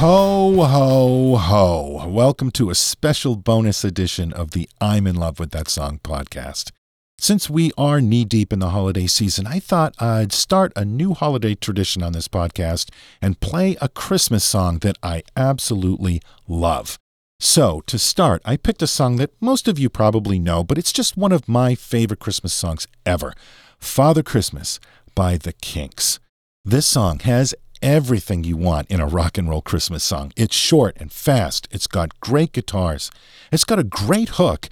Ho, ho, ho. Welcome to a special bonus edition of the I'm in Love with That Song podcast. Since we are knee deep in the holiday season, I thought I'd start a new holiday tradition on this podcast and play a Christmas song that I absolutely love. So, to start, I picked a song that most of you probably know, but it's just one of my favorite Christmas songs ever Father Christmas by The Kinks. This song has everything you want in a rock and roll Christmas song. It's short and fast, it's got great guitars, it's got a great hook,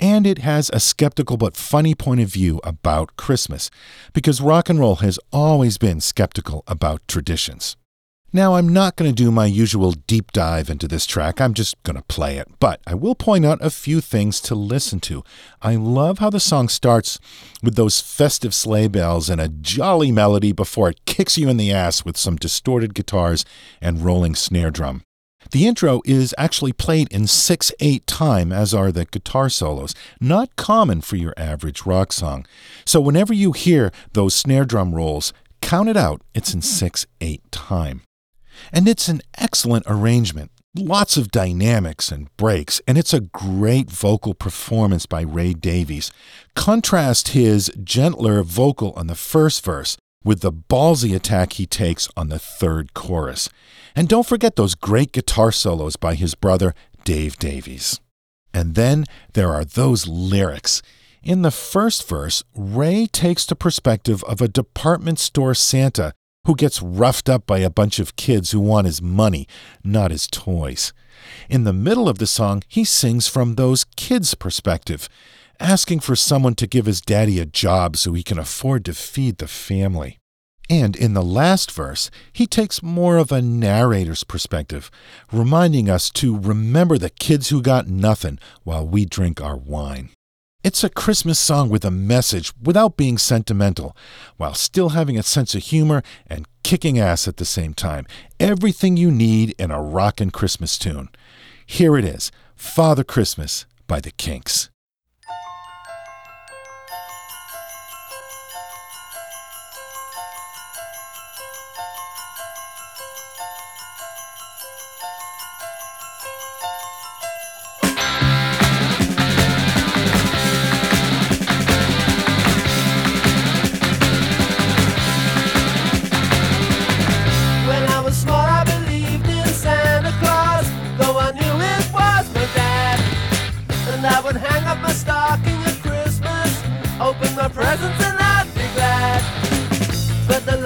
and it has a skeptical but funny point of view about Christmas, because rock and roll has always been skeptical about traditions. Now, I'm not going to do my usual deep dive into this track, I'm just going to play it, but I will point out a few things to listen to. I love how the song starts with those festive sleigh bells and a jolly melody before it kicks you in the ass with some distorted guitars and rolling snare drum. The intro is actually played in 6 8 time, as are the guitar solos, not common for your average rock song. So whenever you hear those snare drum rolls, count it out, it's in 6 8 time. And it's an excellent arrangement. Lots of dynamics and breaks, and it's a great vocal performance by Ray Davies. Contrast his gentler vocal on the first verse with the ballsy attack he takes on the third chorus. And don't forget those great guitar solos by his brother, Dave Davies. And then there are those lyrics. In the first verse, Ray takes the perspective of a department store Santa who gets roughed up by a bunch of kids who want his money, not his toys. In the middle of the song, he sings from those kids' perspective, asking for someone to give his daddy a job so he can afford to feed the family. And in the last verse, he takes more of a narrator's perspective, reminding us to remember the kids who got nothing while we drink our wine. It's a Christmas song with a message without being sentimental, while still having a sense of humor and kicking ass at the same time. Everything you need in a rockin' Christmas tune. Here it is Father Christmas by the Kinks.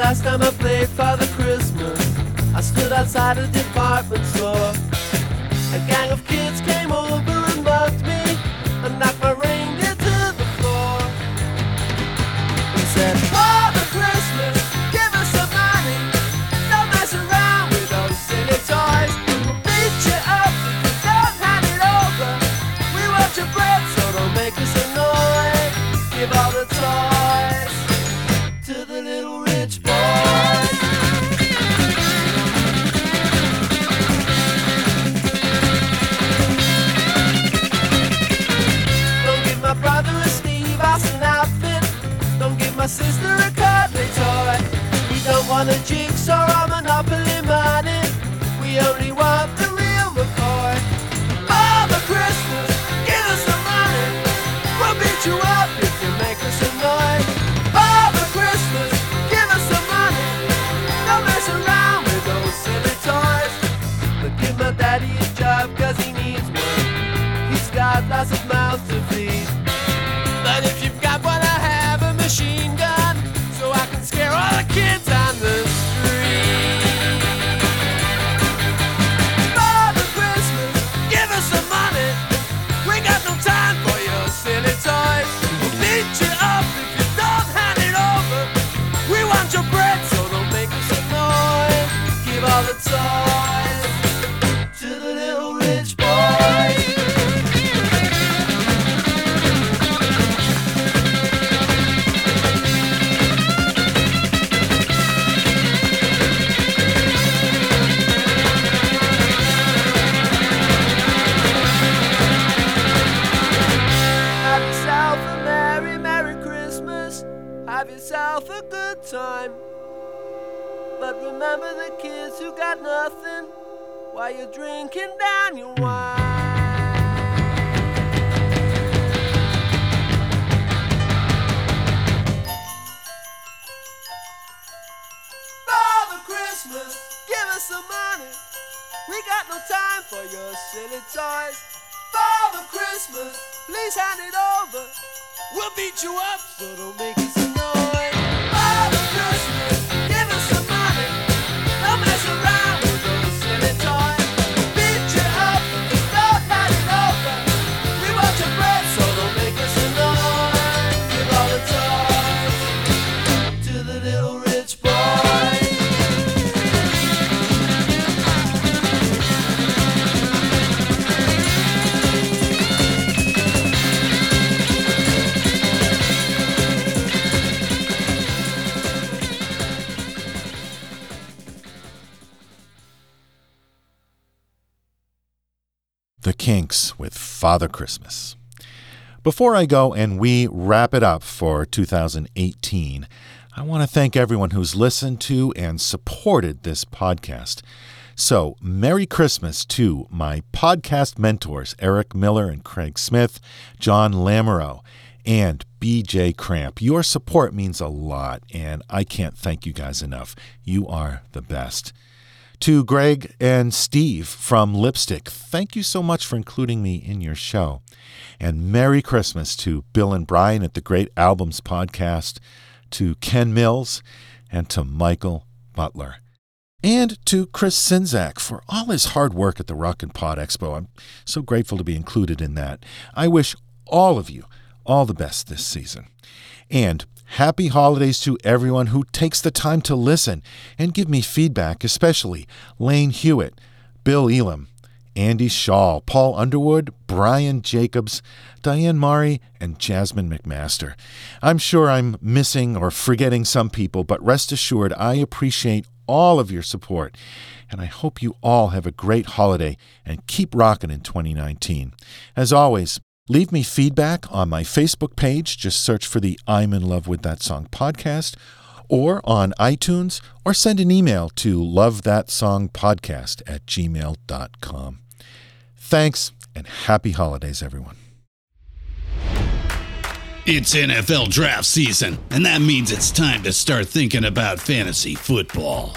Last time I played Father Christmas, I stood outside a department store. A gang of kids came over and mugged me want a jigsaw or Monopoly money. We only want Give kids who got nothing while you're drinking down your wine. Father Christmas, give us some money. We got no time for your silly toys. Father Christmas, please hand it over. We'll beat you up, so don't make us Kinks with Father Christmas. Before I go and we wrap it up for 2018, I want to thank everyone who's listened to and supported this podcast. So, Merry Christmas to my podcast mentors, Eric Miller and Craig Smith, John Lamoureux, and BJ Cramp. Your support means a lot, and I can't thank you guys enough. You are the best. To Greg and Steve from Lipstick, thank you so much for including me in your show. And Merry Christmas to Bill and Brian at the Great Albums Podcast, to Ken Mills, and to Michael Butler. And to Chris Sinzak for all his hard work at the Rock and Pod Expo. I'm so grateful to be included in that. I wish all of you all the best this season. And happy holidays to everyone who takes the time to listen and give me feedback, especially Lane Hewitt, Bill Elam, Andy Shaw, Paul Underwood, Brian Jacobs, Diane Mari, and Jasmine McMaster. I'm sure I'm missing or forgetting some people, but rest assured I appreciate all of your support. And I hope you all have a great holiday and keep rocking in 2019. As always, Leave me feedback on my Facebook page. Just search for the I'm in love with that song podcast or on iTunes or send an email to lovethatsongpodcast at gmail.com. Thanks and happy holidays, everyone. It's NFL draft season, and that means it's time to start thinking about fantasy football.